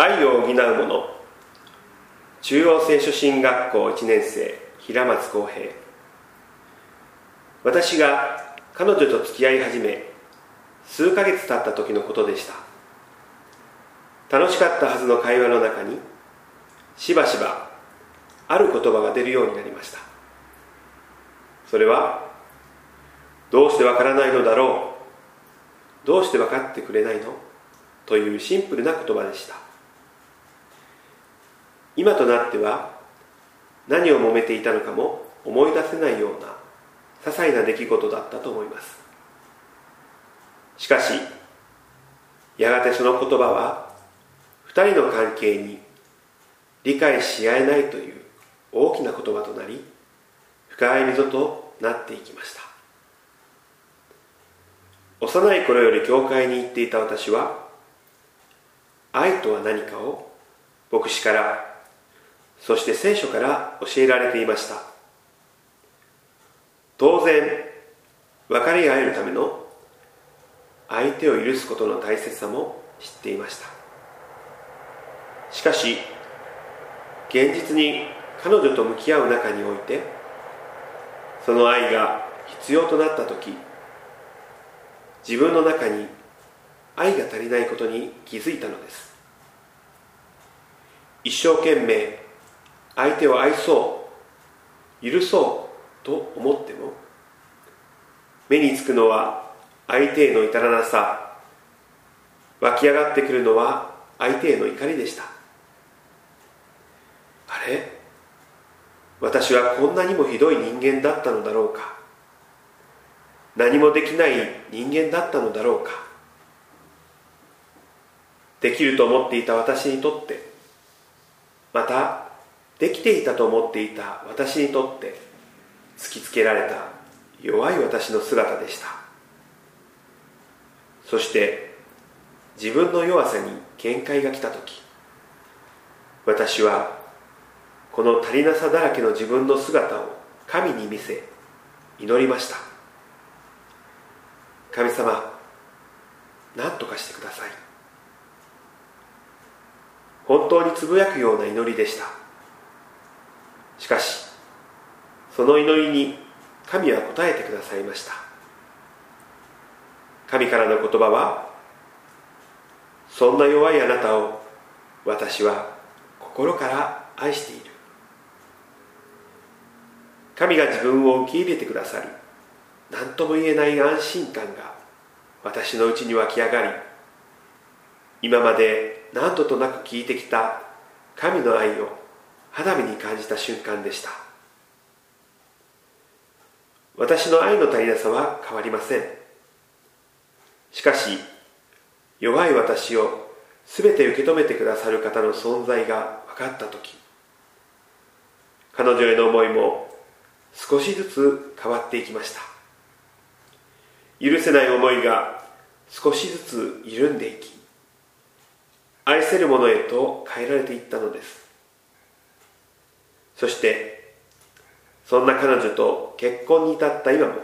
愛を補う者中央聖書進学校1年生平松光平。私が彼女と付き合い始め数ヶ月経った時のことでした。楽しかったはずの会話の中にしばしばある言葉が出るようになりました。それはどうしてわからないのだろう？どうして分かってくれないの？というシンプルな言葉でした。今となっては何を揉めていたのかも思い出せないような些細な出来事だったと思います。しかしやがてその言葉は二人の関係に理解し合えないという大きな言葉となり深い溝となっていきました。幼い頃より教会に行っていた私は愛とは何かを牧師からそして聖書から教えられていました。当然分かり合えるための相手を許すことの大切さも知っていました。しかし現実に彼女と向き合う中においてその愛が必要となった時自分の中に愛が足りないことに気づいたのです。一生懸命相手を愛そう許そうと思っても目につくのは相手への至らなさ湧き上がってくるのは相手への怒りでした。あれ？私はこんなにもひどい人間だったのだろうか。何もできない人間だったのだろうか。できると思っていた私にとってまたできていたと思っていた私にとって突きつけられた弱い私の姿でした。そして自分の弱さに限界が来た時私はこの足りなさだらけの自分の姿を神に見せ祈りました。神様何とかしてください。本当につぶやくような祈りでした。しかしその祈りに神は答えてくださいました。神からの言葉はそんな弱いあなたを私は心から愛している。神が自分を受け入れてくださり何とも言えない安心感が私のうちに湧き上がり今まで何度となく聞いてきた神の愛を肌身に感じた瞬間でした。私の愛の足りなさは変わりません。しかし弱い私を全て受け止めてくださる方の存在が分かった時彼女への思いも少しずつ変わっていきました。許せない思いが少しずつ緩んでいき愛せるものへと変えられていったのです。そしてそんな彼女と結婚に至った今も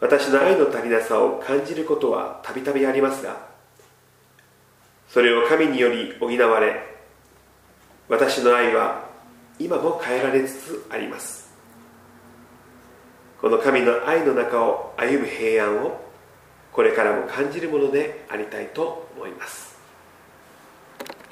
私の愛の足りなさを感じることはたびたびありますがそれを神により補われ私の愛は今も変えられつつあります。この神の愛の中を歩む平安をこれからも感じるものでありたいと思います。